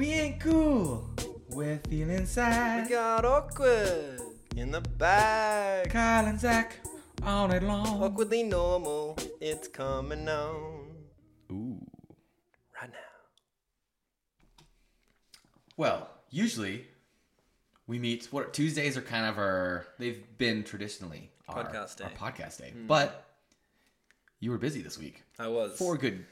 We ain't cool. We're feeling sad. We got awkward in the bag. Kyle and Zach all night long. Awkwardly normal, it's coming on Ooh. right now. Well, usually we meet. What Tuesdays are kind of our. They've been traditionally our Podcast day. Our podcast day, but you were busy this week I was for a good,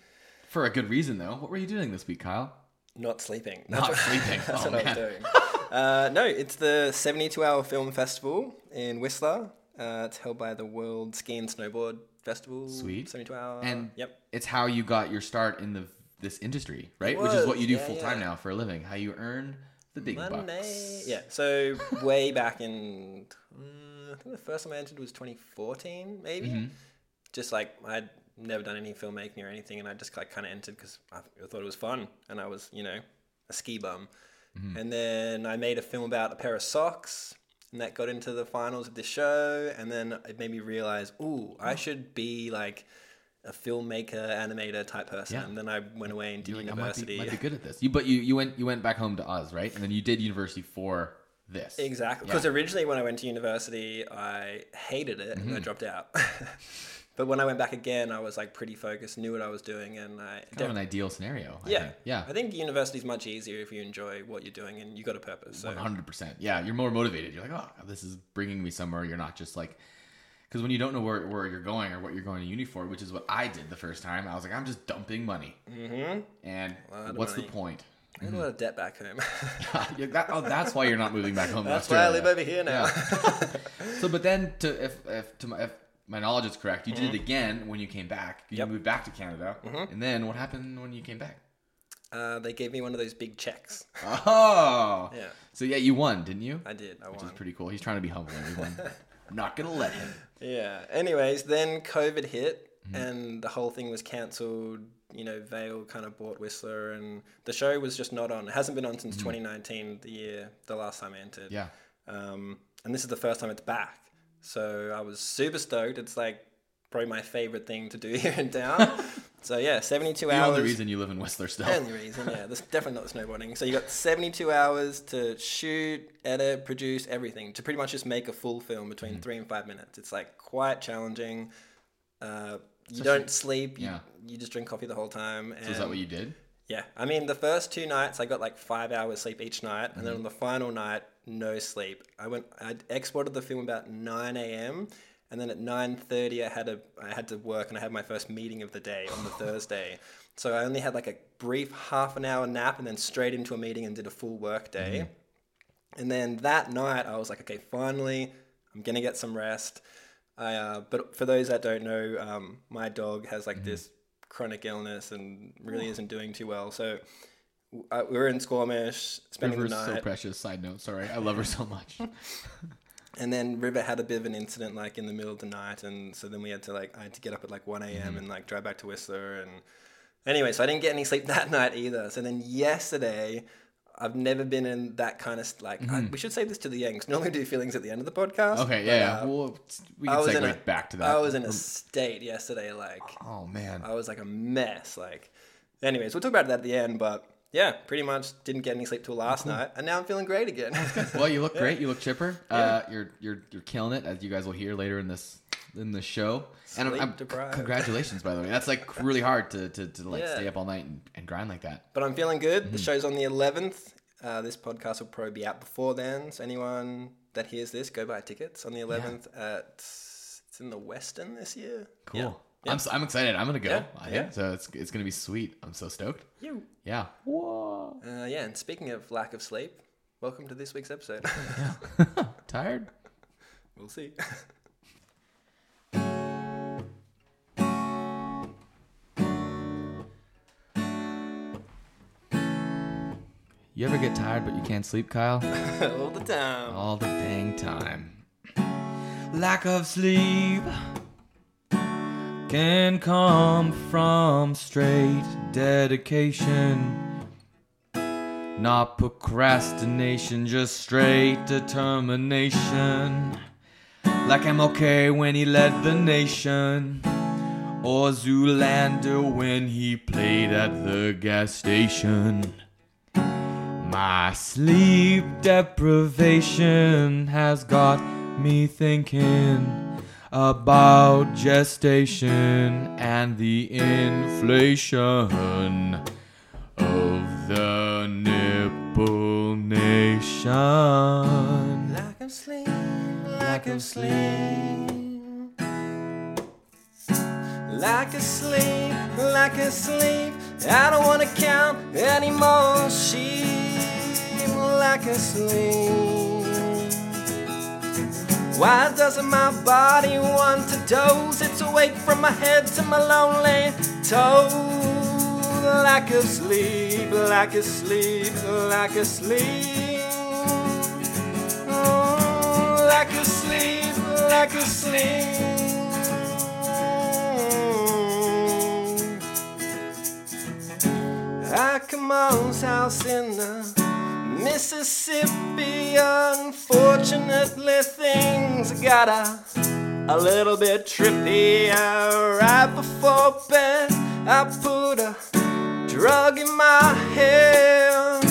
for a good reason though. What were you doing this week, Kyle? Not sleeping. Not what- sleeping. That's Oh, what I man. was doing. Uh, no, it's the 72 Hour Film Festival in Whistler. Uh, it's held by the World Ski and Snowboard Festival. Sweet. 72 Hour. And yep. it's how you got your start in the this industry, right? Which is what you do yeah, full time yeah. now for a living. How you earn the big Monday. bucks. Yeah. So way back in, uh, I think the first time I entered was 2014, maybe. Mm-hmm. Just like I'd never done any filmmaking or anything, and I just like kind of entered because I I thought it was fun, and I was you know a ski bum. Mm-hmm. And then I made a film about a pair of socks, and that got into the finals of the show, and then it made me realize, ooh, I should be like. A filmmaker, animator type person, Yeah. and then I went away and did You're like, I might university. be, might be good at this. You, but you, you went you went back home to Oz, right? And then you did university for this. Exactly. Yeah. Because originally, when I went to university, I hated it Mm-hmm. and I dropped out. but when I went back again, I was like pretty focused, knew what I was doing, and I Kind of an ideal scenario. I yeah, think. yeah, I think university is much easier if you enjoy what you're doing and you got a purpose. One hundred percent. Yeah, you're more motivated. You're like, oh, this is bringing me somewhere. You're not just like, because when you don't know where, where you're going or what you're going to uni for, which is what I did the first time, I was like, I'm just dumping money. Mm-hmm. And what's the point? I got a lot of debt back home. Yeah, that, oh, that's why you're not moving back home. That's why I live over here now. So, but then, to if if to my, if my knowledge is correct, you did Mm-hmm. it again when you came back. You Yep. moved back to Canada, and then what happened when you came back? uh, they gave me one of those big checks. Oh, Yeah, So yeah, you won, didn't you? I did. I Which won. is pretty cool. He's trying to be humble. Everyone, I'm not gonna let him. Yeah. Anyways, then COVID hit Mm-hmm. and the whole thing was cancelled. You know, Vail kind of bought Whistler and the show was just not on. It hasn't been on since 2019, the year, the last time I entered. Mm-hmm. Yeah. Um, and this is the first time it's back. So I was super stoked. It's like probably my favorite thing to do here in town. so yeah, 72 The hours. only reason you live in Whistler still. Only reason, yeah. That's definitely not snowboarding. So you got 72 hours to shoot, edit, produce, everything to pretty much just make a full film between Mm-hmm. three and five minutes. It's like quite challenging. Uh, you Especially- don't sleep. You, yeah. you just drink coffee the whole time. And so is that what you did? yeah, I mean, the first two nights I got like five hours sleep each night, and Mm-hmm. then on the final night, no sleep. I went, I exported the film about nine a.m. and then at nine thirty, I had a, I had to work, and I had my first meeting of the day on the Thursday. So I only had like a brief half an hour nap, and then straight into a meeting and did a full work day. And then that night, I was like, okay, finally, I'm gonna get some rest. I, uh, but for those that don't know, um, my dog has like this chronic illness and really isn't doing too well. So uh, we were in Squamish spending River's the so precious. Side note, sorry, I love her so much. and then River had a bit of an incident like in the middle of the night, and so then we had to like I had to get up at like one a.m. and like drive back to Whistler, and anyway, so I didn't get any sleep that night either. So then yesterday. I've never been in that kind of like. I, we should say this to the youngs. Normally, do feelings at the end of the podcast. Okay, but, yeah, yeah. uh, Well, we I can was in segue a- back to that. I was in a state yesterday, like Oh man. I was like a mess. Like, anyways, we'll talk about that at the end. But yeah, pretty much didn't get any sleep till last night, and now I'm feeling great again. Well, you look great. You look chipper. Uh, you're you're you're killing it, as you guys will hear later in this in the show. And Sleep I'm, I'm- deprived. congratulations, by the way. That's like really hard to to, to like Yeah. stay up all night and, and grind like that. but I'm feeling good. Mm-hmm. The show's on the 11th. Uh, this podcast will probably be out before then. So anyone that hears this, go buy tickets on the 11th at it's in the Westin this year. Cool. Yeah. I'm s- I'm excited. I'm gonna go. Yeah, I yeah. so. It's it's gonna be sweet. I'm so stoked. You. Yeah. Whoa. Uh, yeah, and speaking of lack of sleep, welcome to this week's episode. Tired? we'll see. You ever get tired but you can't sleep, Kyle? All the time. All the dang time. Lack of sleep can come from straight dedication. Not procrastination, just straight determination. Like I'm okay when he led the nation. Or Zoolander when he played at the gas station. My sleep deprivation has got me thinking about gestation and the inflation of the nipple nation. Lack of sleep, lack of sleep. Lack of sleep, lack of sleep. I don't wanna count any more sheep. Lack of sleep. Why doesn't my body want to doze? It's awake from my head to my lonely toes. Lack of sleep, lack of sleep, lack of sleep. Lack of sleep, lack of sleep. Ah, Akamo's house in the Mississippi. Unfortunately, things got a, a little bit trippy. Right before bed, I put a drug in my head.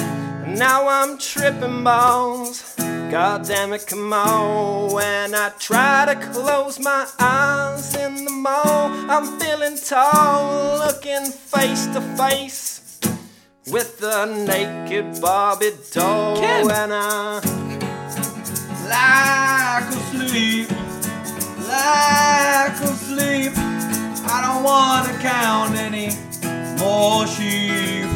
Now I'm tripping balls. God damn it, come on. When I try to close my eyes in the mall, I'm feeling tall, looking face to face with the naked Barbie doll. Ken. And I Lack of sleep, lack of sleep. I don't want to count any more sheep.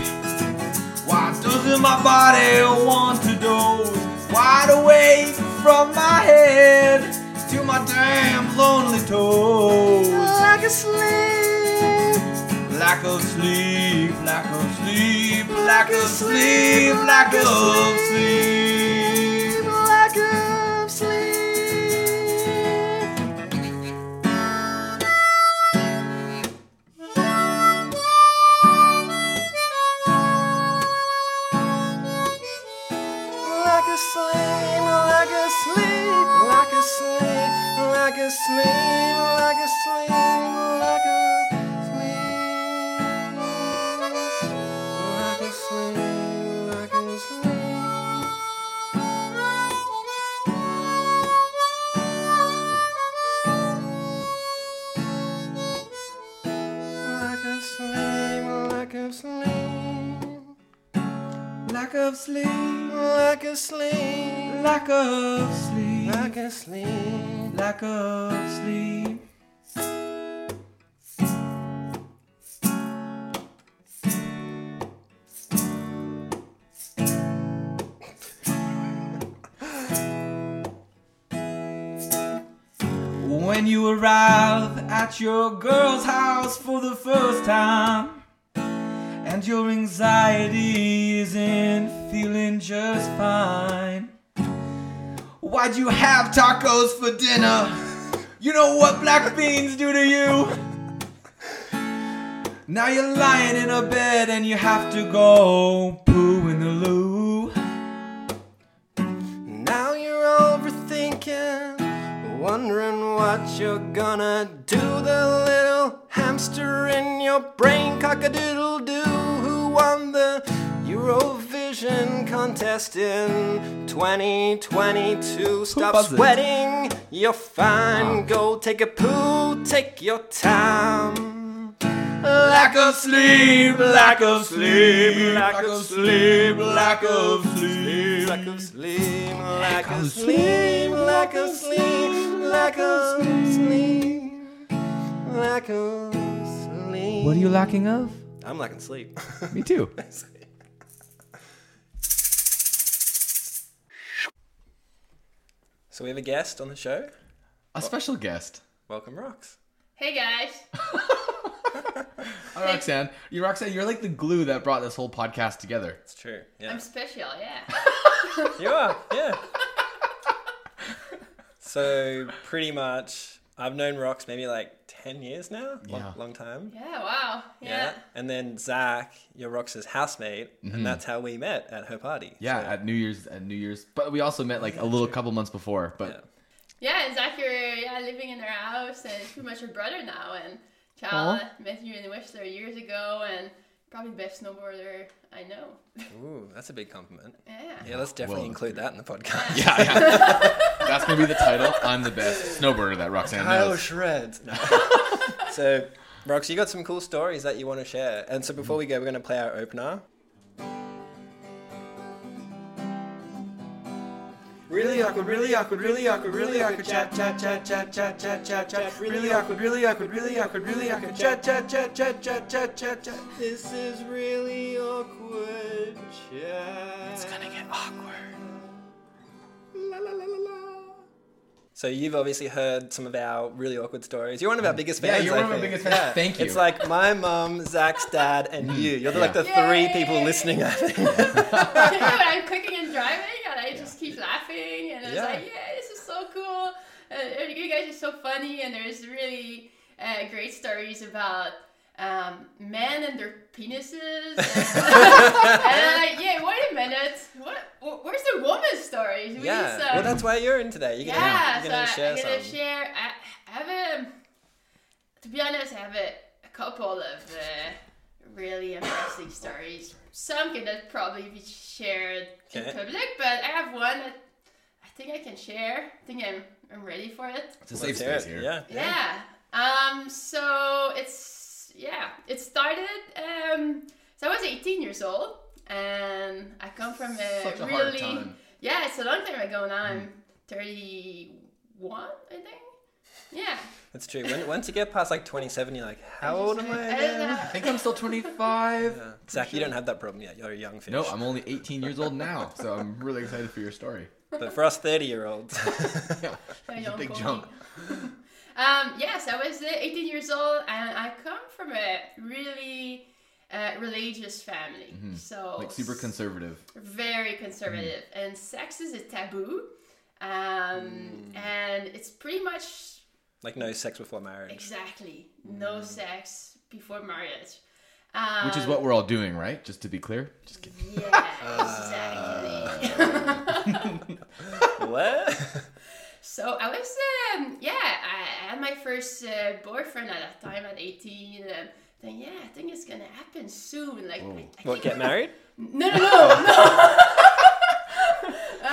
Why doesn't my body want to doze? Wide awake from my head to my damn lonely toes. like a sleep. Lack of sleep, lack of sleep, lack of sleep, lack of sleep. Lack of sleep. Like a sleep, like a sleep, like a sleep, like a sleep, Lack of sleep, Lack of sleep, lack of sleep, like a sleep. lack of sleep. When you arrive at your girl's house for the first time, and your anxiety isn't feeling just fine. Why'd you have tacos for dinner? You know what black beans do to you? Now you're lying in a bed and you have to go poo in the loo. Now you're overthinking, wondering what you're gonna do. The little hamster in your brain, cock a doodle doo, who won the Eurovision contest in 2022. Stop sweating, you're fine. Ah. Go take a poo, take your time. Lack of sleep, lack of sleep, lack of sleep, lack of sleep. Lack of sleep, lack of sleep, lack of sleep, lack of sleep, lack of sleep. What are you lacking of? I'm lacking sleep. Me too. so we have a guest on the show. A special guest. Welcome, Rox. Hey guys. Hi, Roxane. You, Roxane, you're like the glue that brought this whole podcast together. It's true. Yeah, I'm special, yeah. you are. Yeah. so pretty much, I've known Rox maybe like ten years now. Long, Yeah. long time. Yeah, wow. Yeah. And then Zach, your Rox's housemate, Mm-hmm. and that's how we met at her party. Yeah, So- at New Year's, at New Year's, but we also met like a little couple months before. But Yeah. Yeah, and Zach, you're yeah, living in their house and it's pretty much your brother now. And Charlotte met you in Whistler years ago and probably the best snowboarder I know. Ooh, that's a big compliment. Yeah. Yeah, let's definitely Well, include that in the podcast. Yeah, yeah. That's gonna be the title. I'm the best snowboarder that Roxane Kyle knows. shreds. No. so, Rox, you got some cool stories that you want to share. And so before we go, we're going to play our opener. Really awkward, really awkward, really awkward, really awkward, chat, chat, chat, chat, chat, chat, chat, chat, really awkward, really awkward, really awkward, really awkward, chat, chat, chat, chat, chat, chat, chat, chat. This is really awkward chat. It's gonna get awkward. La, la, la, la, la. So you've obviously heard some of our really awkward stories. You're one of our biggest fans. Yeah, you're I one of our biggest fans. Thank you. It's like my mum, Zach's dad, and you. You're the, like the Yeah. three people listening. I think. when I'm cooking and driving, and I just keep laughing, and it's Yeah. like, yeah, this is so cool. Uh, you guys are so funny, and there's really uh, great stories about um, men and their penises. And, and I'm like, yeah, wait a minute, what? Where's the woman's stories? We yeah. some- Well, that's why you're in today. You're gonna, yeah, you're gonna so share I'm gonna some. share. I, I have a, to be honest, I have a, a couple of uh, really embarrassing stories. Some cannot probably be shared Okay. in public, but I have one that I think I can share. I think I'm I'm ready for it. It's a Let's safe space here. Yeah. Yeah. Um. So it's yeah. It started. Um. So I was 18 years old, and I come from a Such a really hard time. yeah. It's a long time ago now. I'm 31, I think. Yeah. That's true. When, once you get past like 27, you're like, how old am I I again? I think I'm still 25. Yeah. Zach, you don't have that problem yet. You're a young fish. No, I'm only 18 years old now, so I'm really excited for your story. But for us 30 year olds, Yeah, it's a big jump. Um, yes, I was uh, 18 years old, and I come from a really uh, religious family. So Mm-hmm. Like super conservative. very conservative, and sex is a taboo. Um, and it's pretty much like no sex before marriage. exactly no sex before marriage. Um, Which is what we're all doing, right? Just to be clear. Just kidding. Yeah, exactly. what? So I was, um, yeah, I had my first uh, boyfriend at that time at 18. Um, then yeah, I think it's gonna happen soon. Like, I, I what, get married? No, no, no, no.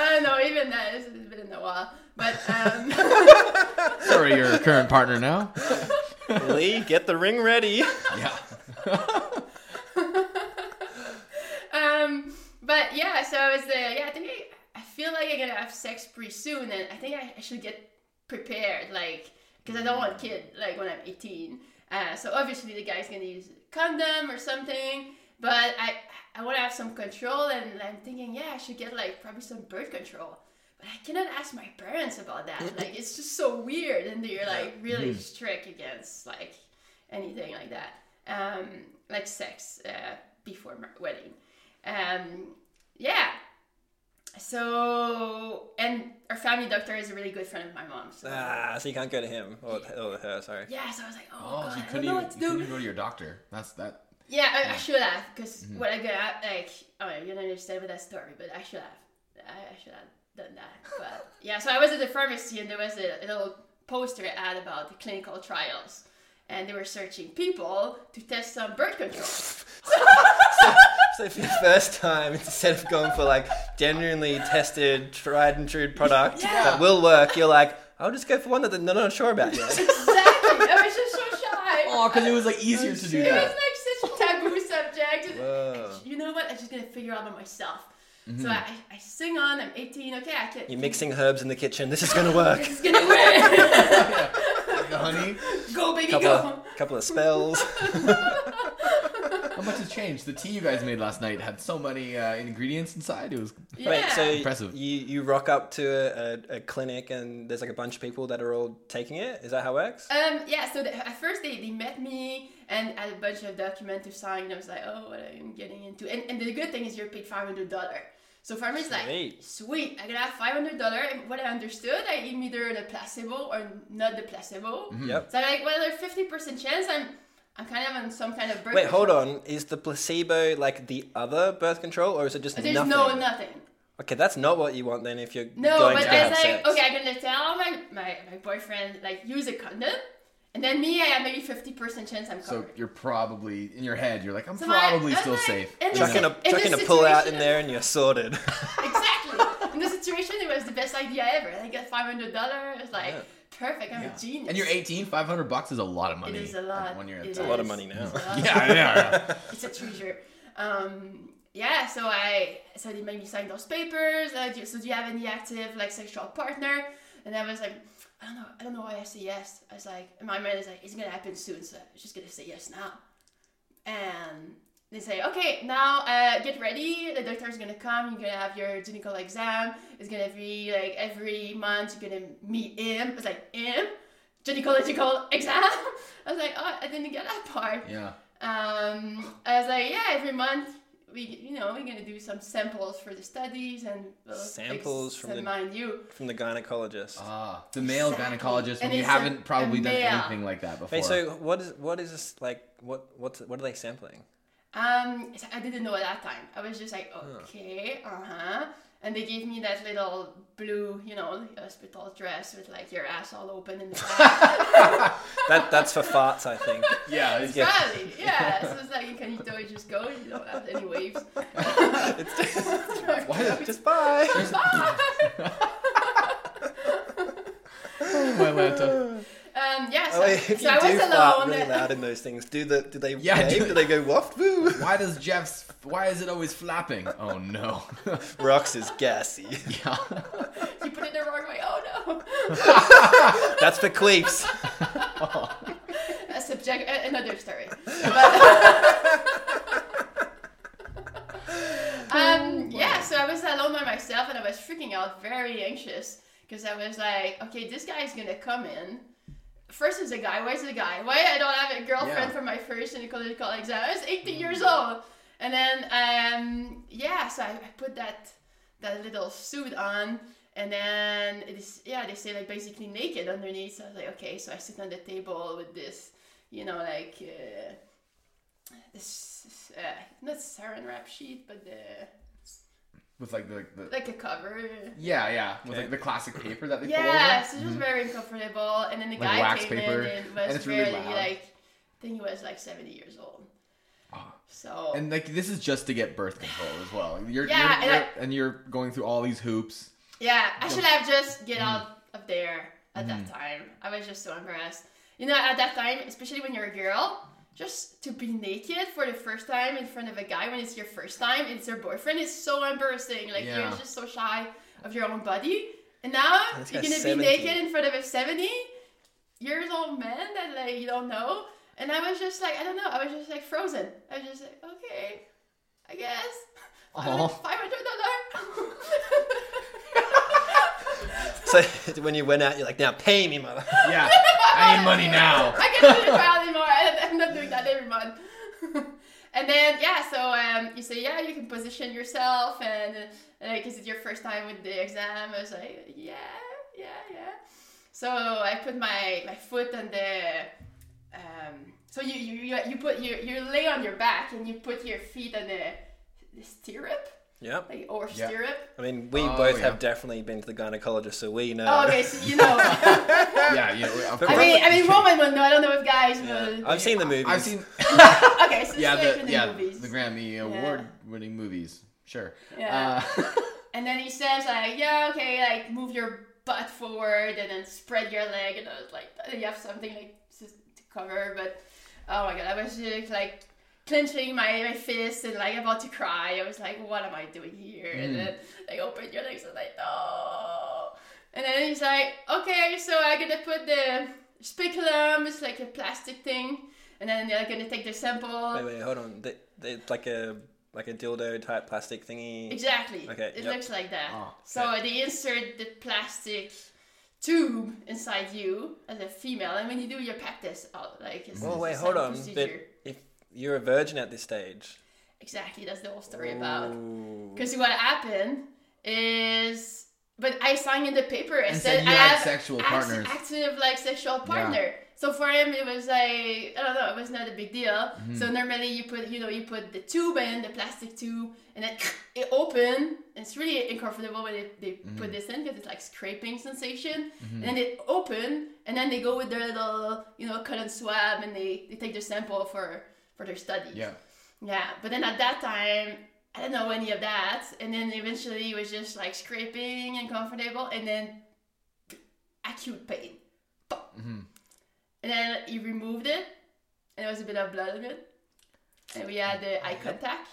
Uh, no, even that it's been in a while. But um, Sorry, your current partner now. Lee, get the ring ready. Yeah. um, but yeah, so I was there. Yeah, I think I, I feel like I'm gonna have sex pretty soon, and I think I, I should get prepared, like, because I don't want a kid like when I'm 18. Uh, so obviously the guy's gonna use a condom or something, but I I want to have some control, and I'm thinking, yeah, I should get like probably some birth control. But I cannot ask my parents about that. Like it's just so weird, and they're like really strict against like anything like that, um, like sex uh, before mar- wedding. Um, yeah. So, and our family doctor is a really good friend of my mom. So, Ah, so you can't go to him or, or her. Sorry. yeah. So I was like, oh, Oh, god, so you I don't couldn't know even, what to you couldn't even go to your doctor. That's that. Yeah, I, I should have, because mm-hmm. what I got out, like, oh, you're gonna understand with that story, but I should have. I, I should have done that. But yeah, so I was at the pharmacy and there was a, a little poster ad about the clinical trials. And they were searching people to test some birth control. So for the first time, instead of going for like genuinely tested, tried and true product Yeah. that will work, you're like, I'll just go for one that they're not sure about yet. exactly. I was just so shy. Oh, because it was like easier oh, to do It was that. like such a taboo subject. Whoa. You know what? I'm just gonna figure out by myself. So mm-hmm. I, I sing on. I'm 18. Okay, I can. You're mixing herbs in the kitchen. This is gonna work. It's gonna work. Like the honey. go baby, couple go. of, couple of spells. How much has changed? The tea you guys made last night had so many uh, ingredients inside. It was Yeah. Wait, so Impressive. you you rock up to a, a, a clinic and there's like a bunch of people that are all taking it. Is that how it works? Um, yeah, so the, at first they, they met me and had a bunch of documents to sign. And I was like, oh, what am I'm getting into. And, and the good thing is you're paid $500. So farmers like, Sweet. sweet, I'm gonna have $500. And what I understood, I am either the placebo or not the placebo. Yep. So I'm like, well, there's 50% chance I'm, I'm kind of on some kind of birth Wait, hold on. Is the placebo like the other birth control, or is it just There's nothing? no nothing. Okay, that's not what you want then. If you're No, going but to I have was like, sex. okay, I'm gonna tell my, my, my boyfriend, like, use a condom. And then me, I have maybe fifty percent chance I'm So you're probably in your head. You're like, I'm So probably I'm still like- safe. and you this- know? Chucking a, in chucking a pull out in there and you're sorted. exactly. In this situation, it was the best idea ever. I got five hundred dollars. It's like Yeah. Perfect. I'm Yeah. a genius. And you're 18, 500 bucks is a lot of money. is a lot. When you're at It the- a lot of money now. It's a lot. Yeah, yeah, yeah. it's a treasure. Um, yeah, so I so they made me sign those papers. Uh, do, so do you have any active like sexual partner? And I was like, I don't know, I don't know why I say yes. I was like, my mind is like, it's gonna happen soon, so I'm just gonna say yes now. And they say, okay, now uh, get ready. The doctor's gonna come. You're gonna have your clinical exam. It's gonna be like every month. You're gonna meet him. It's like him, gynecological exam. I was like, oh, I didn't get that part. Yeah. Um, I was like, yeah, every month we, you know, we're gonna do some samples for the studies and well, Samples ex- from the- mind you. From the gynecologist. Ah, the male Exactly. gynecologist when And you haven't probably a done male. anything like that before. Wait, so what is what is this like? What what's what are they sampling? Um, I didn't know at that time. I was just like, okay, uh huh. And they gave me that little blue, you know, hospital dress with like your ass all open in the back. That that's for farts, I think. yeah, it's, Yeah. Probably, yeah. So it's like you can you just go, you don't have any waves. Why- Just bye. my Lanta. Um, yeah, so, Oh, if so you I was do fart alone. really loud in those things, do the do they Yeah, wave? do- Do they go waft? Woo! Why does Jeff's? Why is it always flapping? Oh no. Rox is gassy. yeah. you put it the wrong way. Oh no. That's for queefs. a subject, another story. But, um, yeah, so I was alone by myself and I was freaking out, very anxious because I was like, okay, this guy is gonna come in. First is a guy. Where's a guy? Why I don't have a girlfriend Yeah. for my first gynecological exam? I was 18 years old, and then um, yeah, so I, I put that that little suit on, and then it's yeah, they say like basically naked underneath. So I was like, okay, so I sit on the table with this, you know, like uh, this uh, not saran wrap sheet, but the With like the, the like a cover. yeah yeah with Okay. like the classic paper that they Yeah, pull so it was very uncomfortable. And then the Mm-hmm. Like guy wax came paper, in and and was it's really barely like, I think he was like 70 years old. Ah. So. And like this is just to get birth control as well. You're, Yeah, you're, and you're- I- and you're going through all these hoops. yeah, I should have just get Mm-hmm. out of there at that time. I was just so embarrassed. You know, at that time, especially when you're a girl, just to be naked for the first time in front of a guy when it's your first time, it's your boyfriend, is so embarrassing. Like you're just so shy of your own body. And now This you're gonna 70. be naked in front of a 70 years old man that like you don't know. And I was just like, I don't know, I was just like frozen. I was just like, okay, I guess. Five hundred dollar. So when you went out, you're like, now pay me, mother. Yeah, I need money now. I can't do the trial anymore. I, I'm not doing that every month. and then yeah, so um, you say yeah, you can position yourself, and uh, like, is it your first time with the exam? I was like, yeah, yeah, yeah. So I put my my foot on the. Um, so you, you you you put you you lay on your back and you put your feet on the, the stirrup, Yep. like or Yeah. stirrup. I mean, we Oh, both yeah. have definitely been to the gynecologist, so we know. Oh, okay, so you know. Yeah, you know, of I I mean, I mean, woman would know. I don't know if guys Yeah. will. I've seen the movies. I've seen Okay, so yeah it's the in the yeah movies. the Grammy award winning movies. Sure. Yeah. Uh, And then he says like, yeah, okay, like move your butt forward and then spread your leg, and I was like, you have something like to to cover, but oh my god, I was just like clenching my, my fist and like about to cry. I was like, what am I doing here? And mm. then like open your legs and like, no. And then he's like, okay, so I'm gonna put the speculum, it's like a plastic thing, and then they're gonna take the sample. Wait, wait, hold on. They, they, it's like a like a dildo type plastic thingy. Exactly. Okay, It yep. looks like that. Oh, so they insert the plastic tube inside you as a female, and when you do your pap test, oh, like it's, Oh it's wait, the hold same on. But procedure. if you're a virgin at this stage, Exactly, that's the whole story about. Because what happened is, but I signed in the paper and, And said said you I had have sexual act- partners. active like sexual partner. So for him, it was like I don't know, it was not a big deal. Mm-hmm. So normally you put you know you put the tube in the plastic tube, and then it open, it's really uncomfortable when they, they Mm-hmm. put this in because it's like scraping sensation. And then they open, and then they go with their little, you know, cotton swab, and they, they take their sample for for their studies. Yeah. Yeah, but then at that time, I didn't know any of that, and then eventually it was just like scraping and comfortable, and then acute pain. Mm-hmm. And then he removed it, and there was a bit of blood in it, and we had the eye contact,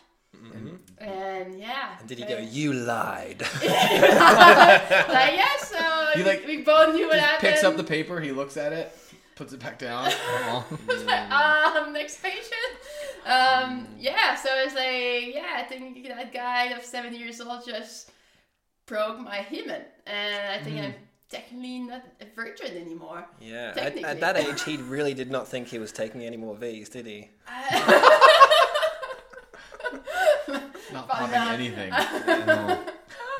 and yeah. And did he go, You lied? like yeah, so He, like, we both knew what He happened. picks up the paper, he looks at it, puts it back down. Aw. um, next patient. Um, yeah, so it's like, yeah, I think that guy of seven years old just broke my hymen, and I think I'm technically not a virgin anymore. Yeah. At, at that age, he really did not think he was taking any more V's, did he? Not But popping no. anything. No.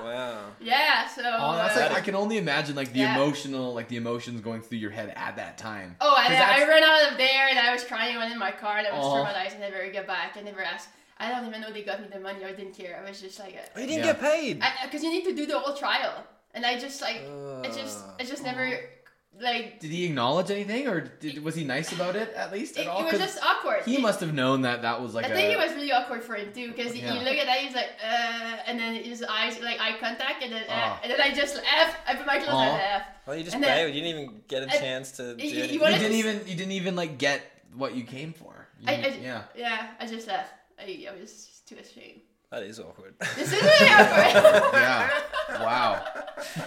Wow. yeah, so. Oh, that's like uh, I can only imagine like the Yeah. emotional, like the emotions going through your head at that time. Oh, I, 'Cause I ran out of there and I was crying I when in my car uh-huh. and I was Aw. traumatized. I never get back. I never asked. I don't even know they got me the money or didn't care. I was just like, uh, Oh, he didn't Yeah. get paid. because you need to do the whole trial, and I just like, I just, I just uh, never, uh-huh. Like, Did he acknowledge anything, or did, was he nice about it at least it, at all? it was 'Cause just awkward. he It- must have known that that was like I a. think it was really awkward for him too, because Yeah. he looked at that, he's like, uh, and then his eyes, like eye contact, and then, uh, Ah. and then I just laughed. I put my clothes on Aw. and. Well, you just And then- bailed. You didn't even get a I- chance to do you- you. You didn't even you didn't even like get what you came for. You I, I, yeah. yeah, I just left. I, I was too ashamed. That is awkward. This is really awkward. Yeah. Wow.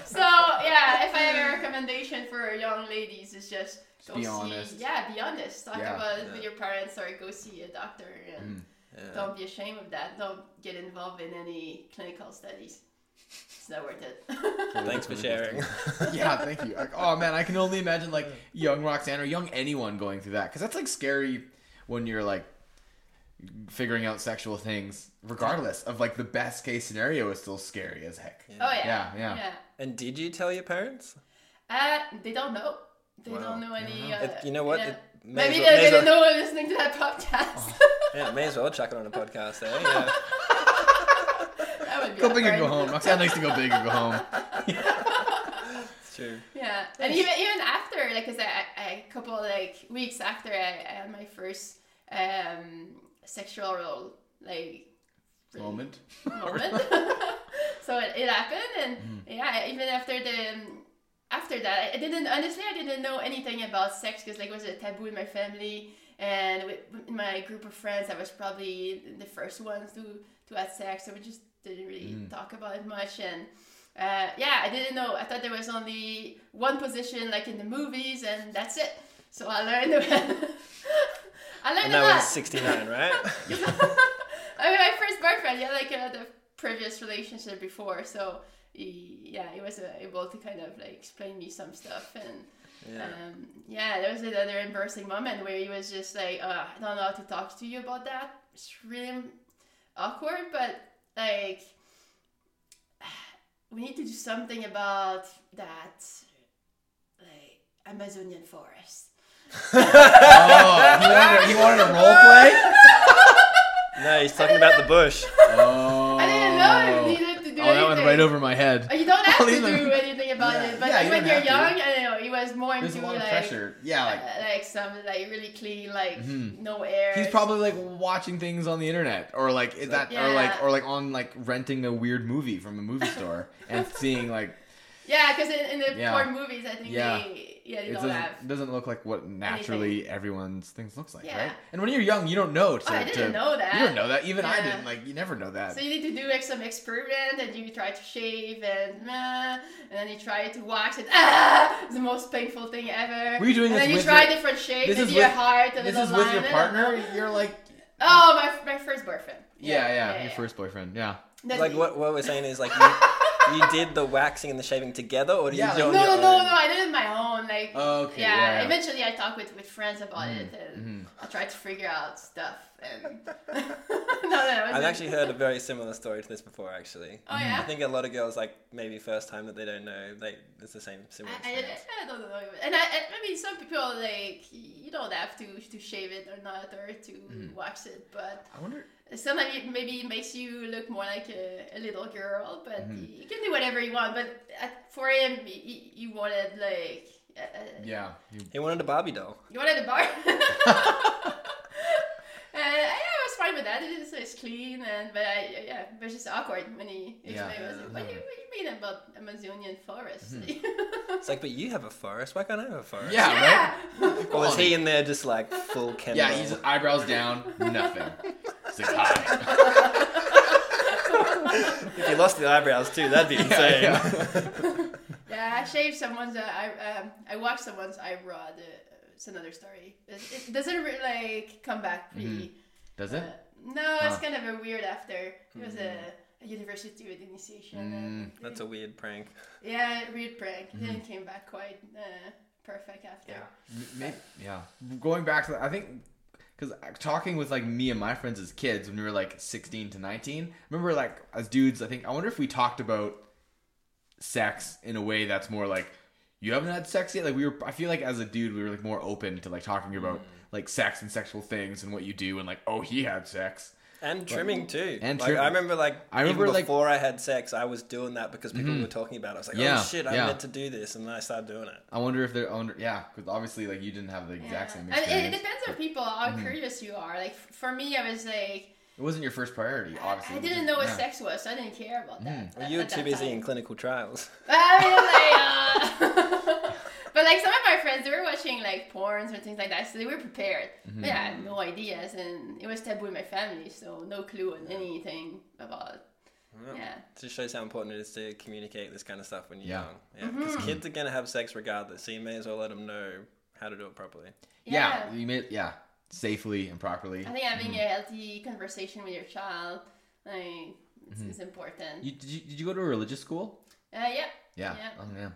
So yeah, if I have a recommendation for young ladies, it's just go be see. honest. Yeah, be honest. Talk Yeah. about it Yeah. with your parents or go see a doctor and mm. Yeah. don't be ashamed of that. Don't get involved in any clinical studies. It's not worth it. Thanks for sharing. yeah, thank you. Like, oh man, I can only imagine like young Roxane or young anyone going through that because that's like scary when you're like figuring out sexual things. Regardless of like the best case scenario is still scary as heck. oh yeah. Yeah, yeah. Yeah. and did you tell your parents? Uh, they don't know. They Wow. don't know any. know. Uh, It- you know what? yeah. May Maybe well- they're as gonna well- know when listening to that podcast. Yeah, may as well chuck it on a podcast there. Yeah. that would be Go big or go awkward. home. Roxane likes to go big or go home. It's true. Yeah, and even even after, like, cause I, I a couple like weeks after I, I had my first um sexual role like Moment. moment. so it, it happened, and Mm-hmm. yeah, even after the after that, I didn't honestly I didn't know anything about sex because like it was a taboo in my family, and with, my group of friends, I was probably the first ones to to have sex, so we just didn't really Mm. talk about it much, and. Uh, yeah, I didn't know. I thought there was only one position, like in the movies, and that's it. So I learned. I learned And a that was 69, right? I mean, my first boyfriend, yeah, like uh, the previous relationship before, so he, yeah, he was uh, able to kind of like explain me some stuff, and Yeah. um, yeah, there was another embarrassing moment where he was just like, uh, I don't know how to talk to you about that. It's really awkward, but like, we need to do something about that, like Amazonian forest. Oh, he wanted, a, he wanted a role play. No, he's talking about the bush. Oh. I didn't know you needed to do Oh, that went right over my head. You don't have I'll to even- do anything about Yeah. it, but Yeah, you when you're have to. young, I don't know, he was more There's a into lot of like, pressure. Yeah, like uh, like some like really clean, like Mhm. no air. He's probably like watching things on the internet or like is that or like or like on like renting a weird movie from a movie store and seeing like yeah, because in, in the Yeah. porn movies, I think Yeah. they yeah they it don't doesn't, have. doesn't look like what naturally everyone's things looks like, Yeah. right? And when you're young, you don't know. To, Oh, I didn't to- know that. You don't know that. Even I didn't. Like you never know that. So you need to do like some experiment, and you try to shave, and uh, and then you try to wax it. Ah, it's the most painful thing ever. Were you doing and this then you try your- different shapes. this is Maybe your with- heart, a this is with your partner. You're like Oh, my my first boyfriend. yeah, yeah, your first boyfriend. Yeah. That's Like me. what, what we're saying is like you, you did the waxing and the shaving together, or did Yeah, you do like- it No, on no, your no, own? no. I did it my own. Like, Okay. yeah, Yeah. Eventually, I talked with, with friends about Mhm, it, and mhm. I tried to figure out stuff. And no, no, I've actually heard a very similar story to this before, actually. Oh yeah. I think a lot of girls, like maybe first time that they don't know, they it's the same similar. I, I. I don't know, and I, I, I mean, some people like you don't have to to shave it or not or to Mm-hmm. wax it, but I wonder. Sometimes it maybe makes you look more like a, a little girl, but Mm-hmm. you can do whatever you want. But at, for him, he, he wanted like uh, uh, Yeah. You- He wanted a Barbie doll. you wanted a bar. And I, I was fine with that. It's, it's clean, and but I yeah, it was just awkward when he Yeah. I was like, what, do you, what do you mean about Amazonian forest? It's like, but you have a forest. Why can't I have a forest? Yeah, yeah. right? Or was he in there just like full Ken Yeah, he's eyebrows down, nothing. It's like. If you lost the eyebrows too, that'd be insane. Yeah, I shaved someone's. Uh, I um, I watched someone's eyebrow. The, it's another story. It, it doesn't really like come back pretty. Does it? Uh, no, it's Huh. kind of a weird after. It was a, a university with initiation. and Mm, That's a weird prank. yeah, weird prank. Mm-hmm. It didn't came back quite uh, perfect after. Maybe, yeah. Going back to that, I think because uh, talking with like me and my friends as kids when we were like 16 to 19, remember like as dudes, I think I wonder if we talked about sex in a way that's more like you haven't had sex yet. Like we were, I feel like as a dude, we were like more open to like talking about mm. like sex and sexual things and what you do and like oh he had sex. And trimming too. And like, trim- I remember like I remember, even like- before I had sex, I was doing that because people were talking about it. I was like, Yeah, oh shit, I yeah. meant to do this, and then I started doing it. I wonder if they're, I yeah, because obviously like you didn't have the exact same And it, it experience. depends on people how Mm-hmm. curious you are. Like for me, I was like, It wasn't your first priority, obviously. I didn't know what Yeah. Mm-hmm. sex was, so I didn't care about that. Well, you were too busy time. in clinical trials. I mean, like, uh, but like some of my friends, they were watching like porns or things like that, so they were prepared. Mm-hmm. But yeah, I had no ideas, and it was taboo in my family, so no clue on anything about. it Yeah, It just shows how important it is to communicate this kind of stuff when you're Yeah. young. Yeah, because kids are gonna have sex regardless, so you may as well let them know how to do it properly. Yeah, yeah. you made yeah safely and properly. I think having Mm-hmm. a healthy conversation with your child, like, it's, Mm-hmm. it's important. You, did you did you go to a religious school? uh, yeah, Yeah. Yeah. Oh, yeah.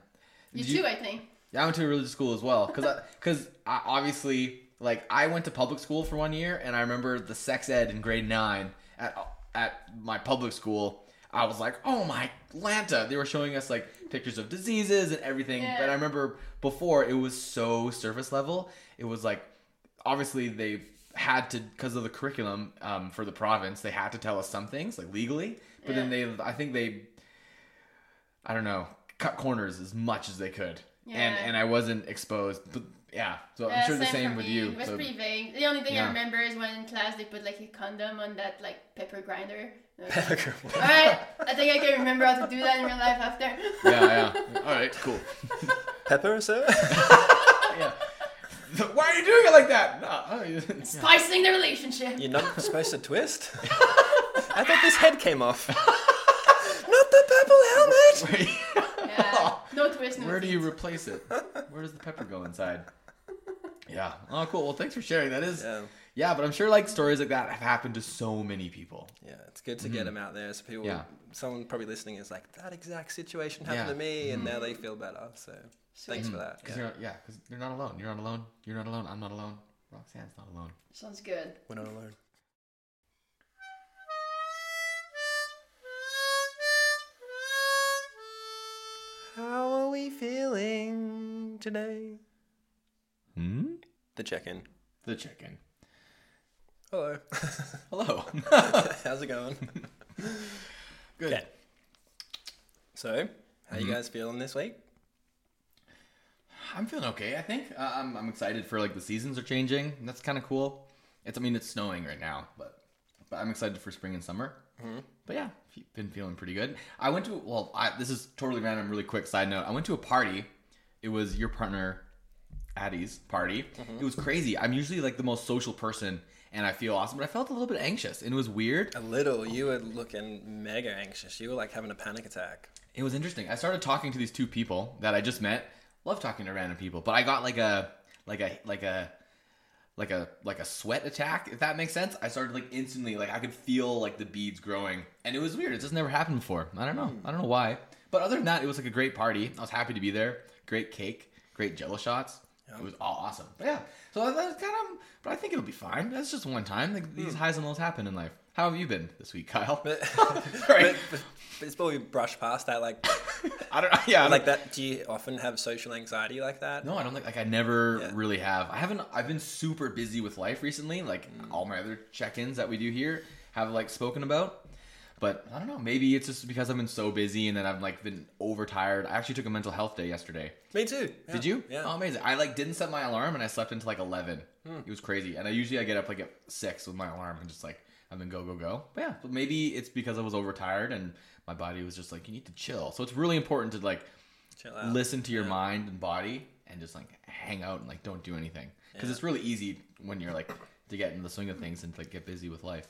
you Did too, I think. Yeah, I went to a religious school as well because because I, obviously like I went to public school for one year and I remember the sex ed in grade nine at at my public school. I was like, oh my Lanta! They were showing us like pictures of diseases and everything. Yeah. But I remember before it was so surface level. It was like obviously they've had to because of the curriculum um, for the province they had to tell us some things like legally but then they i think they i don't know cut corners as much as they could Yeah. and i wasn't exposed but yeah so i'm Yeah, sure the same with me. you It was so, pretty vague. The only thing Yeah. I remember is when in class they put like a condom on that like pepper grinder. Pepper Alright, I think I can remember how to do that in real life after. yeah yeah all right cool Pepper, sir? yeah why are you doing it like that no, oh, yeah. Spicing the relationship. You're not supposed to twist? I thought this head came off. not the purple helmet! Yeah. No twist, no where do you replace it where does the pepper go inside yeah oh cool well thanks for sharing that is Yeah. Yeah, but I'm sure like stories like that have happened to so many people. Yeah, it's good to get them out there so people, Mm-hmm. Yeah. someone probably listening is like, that exact situation happened Yeah. Mm-hmm. to me, and now they feel better. So thanks for that. Because Yeah. you're yeah, because you're not alone. You're not alone. You're not alone. I'm not alone. Roxane's not alone. Sounds good. We're not alone. How are we feeling today? Hmm. The check-in. The chicken. Hello. Hello. How's it going? Good. Okay. So, how Mm-hmm. you guys feeling this week? I'm feeling okay. I think uh, I'm. I'm excited for like the seasons are changing. That's kind of cool. It's. I mean, it's snowing right now, but but I'm excited for spring and summer. Mm-hmm. But yeah, been feeling pretty good. I went to well. I, this is totally random. Really quick side note. I went to a party. It was your partner, Addie's party. Mm-hmm. It was crazy. I'm usually like the most social person, and I feel awesome. But I felt a little bit anxious, and it was weird. A little. You were looking mega anxious. You were like having a panic attack. It was interesting. I started talking to these two people that I just met. Love talking to random people, but I got like a like a like a like a like a sweat attack, if that makes sense. I started like instantly like I could feel like the beads growing. And it was weird. It just never happened before. I don't know. Hmm. I don't know why. But other than that, it was like a great party. I was happy to be there. Great cake, great jello shots. It was all awesome. But yeah. So that's kind of but I think it'll be fine. That's just one time. Like these hmm. highs and lows happen in life. How have you been this week, Kyle? But, Right. but, but it's probably brushed past that. Like, I don't know. yeah, I don't- like that. Do you often have social anxiety like that? No, I don't think like I never Yeah. really have. I haven't. I've been super busy with life recently, like hmm. all my other check-ins that we do here, have like spoken about. But I don't know. Maybe it's just because I've been so busy and then I've like been overtired. I actually took a mental health day yesterday. Me too. Yeah. Did you? Yeah. Oh, amazing. I like didn't set my alarm and I slept until like eleven. Hmm. It was crazy. And I usually I get up like at six with my alarm and just like I've been go go go. But yeah, but maybe it's because I was overtired and my body was just like you need to chill. So it's really important to like Chill out. listen to your mind and body and just like hang out and like don't do anything because it's really easy when you're like to get in the swing of things and like get busy with life.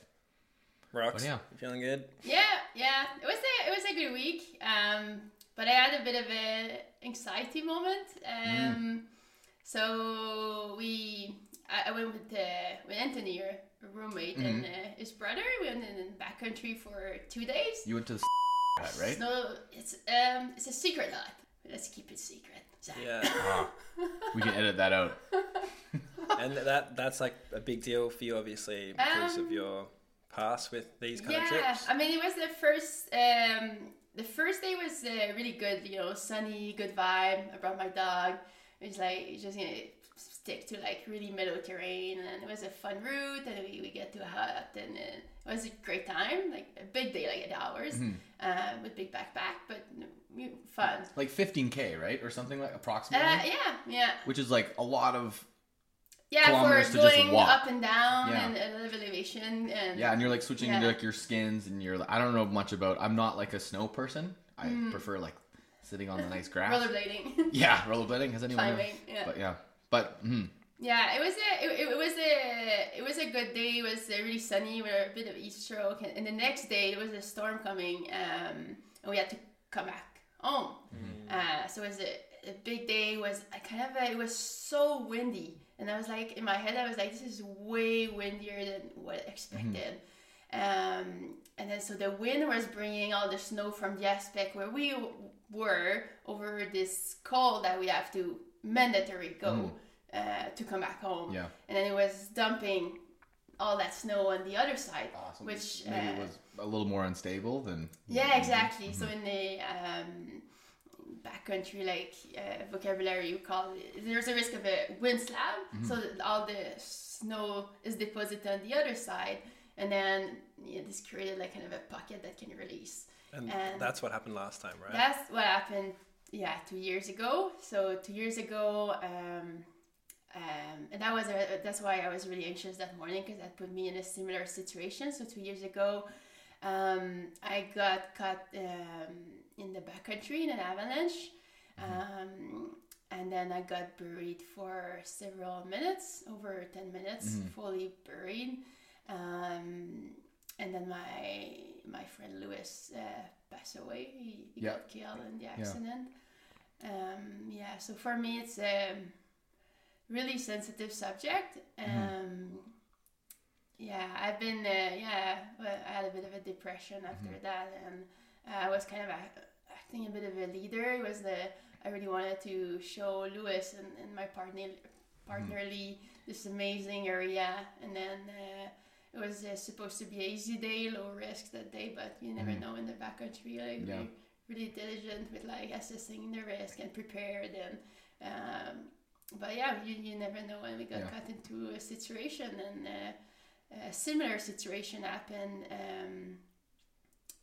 Rox. But yeah. You feeling good? Yeah, yeah. It was a it was a good week. Um, but I had a bit of a anxiety moment. Um, so we I, I went with uh, with Anthony, your roommate, and uh, his brother. We went in the backcountry for two days. You went to the hut, right? No, it's um it's a secret hut. Let's keep it secret. Zach. Yeah. Ah, we can edit that out. and that that's like a big deal for you, obviously, because Um, of your past with these kind yeah, of trips. Yeah, I mean, it was the first. Um, the first day was uh, really good. You know, sunny, good vibe. I brought my dog. It was like just gonna stick to like really meadow terrain, and it was a fun route. And we, we get to a hut, and uh, it was a great time. Like a big day, like eight hours, Mm-hmm. uh, with big backpack, but you know, fun. Like 15k, right, or something like approximately, Uh, yeah, yeah. which is like a lot of Yeah, for Kilometers to just going up and down Yeah. and a lot of elevation and yeah, and you're like switching into like your skins and you're. I don't know much about. I'm not like a snow person. I prefer like sitting on the nice grass. rollerblading, Yeah, rollerblading. Has anyone? climbing. Yeah. But yeah, but mm, Yeah, it was a it, it was a it was a good day. It was really sunny We with a bit of heat stroke, and, and the next day there was a storm coming, um, and we had to come back home. Uh, so it was a, a big day. It was kind of a, it was so windy, and I was like in my head I was like this is way windier than what I expected. Um, and then so the wind was bringing all the snow from the aspect where we w- were over this col that we have to mandatory go uh, to come back home. Yeah. And then it was dumping all that snow on the other side, awesome. which maybe uh, it was a little more unstable than. yeah, exactly. So in the um, backcountry, like uh, vocabulary, you call it, there's a risk of a wind slab, so that all the snow is deposited on the other side, and then yeah, this created like kind of a pocket that can release. And, And- that's what happened last time, right? That's what happened, yeah, two years ago. So two years ago, um, um, and that was a, that's why I was really anxious that morning because that put me in a similar situation. So two years ago, um, I got caught um, in the backcountry in an avalanche, um, and then I got buried for several minutes, over ten minutes, fully buried. Um, and then my my friend Lewis uh, passed away. He, he Yeah. got killed in the accident. Um, yeah, so for me, it's a really sensitive subject. Um, Yeah, I've been uh, yeah, well, I had a bit of a depression after that, and I was kind of a, acting a bit of a leader. It was the I really wanted to show Lewis and, and my partner partner Lee this amazing area, and then. Uh, it was uh, supposed to be an easy day, low risk that day, but you never know in the backcountry. Like Yeah. we're really diligent with like assessing the risk and prepared, and um, but yeah, you, you never know when we got Yeah. cut into a situation, and uh, a similar situation happened. Um,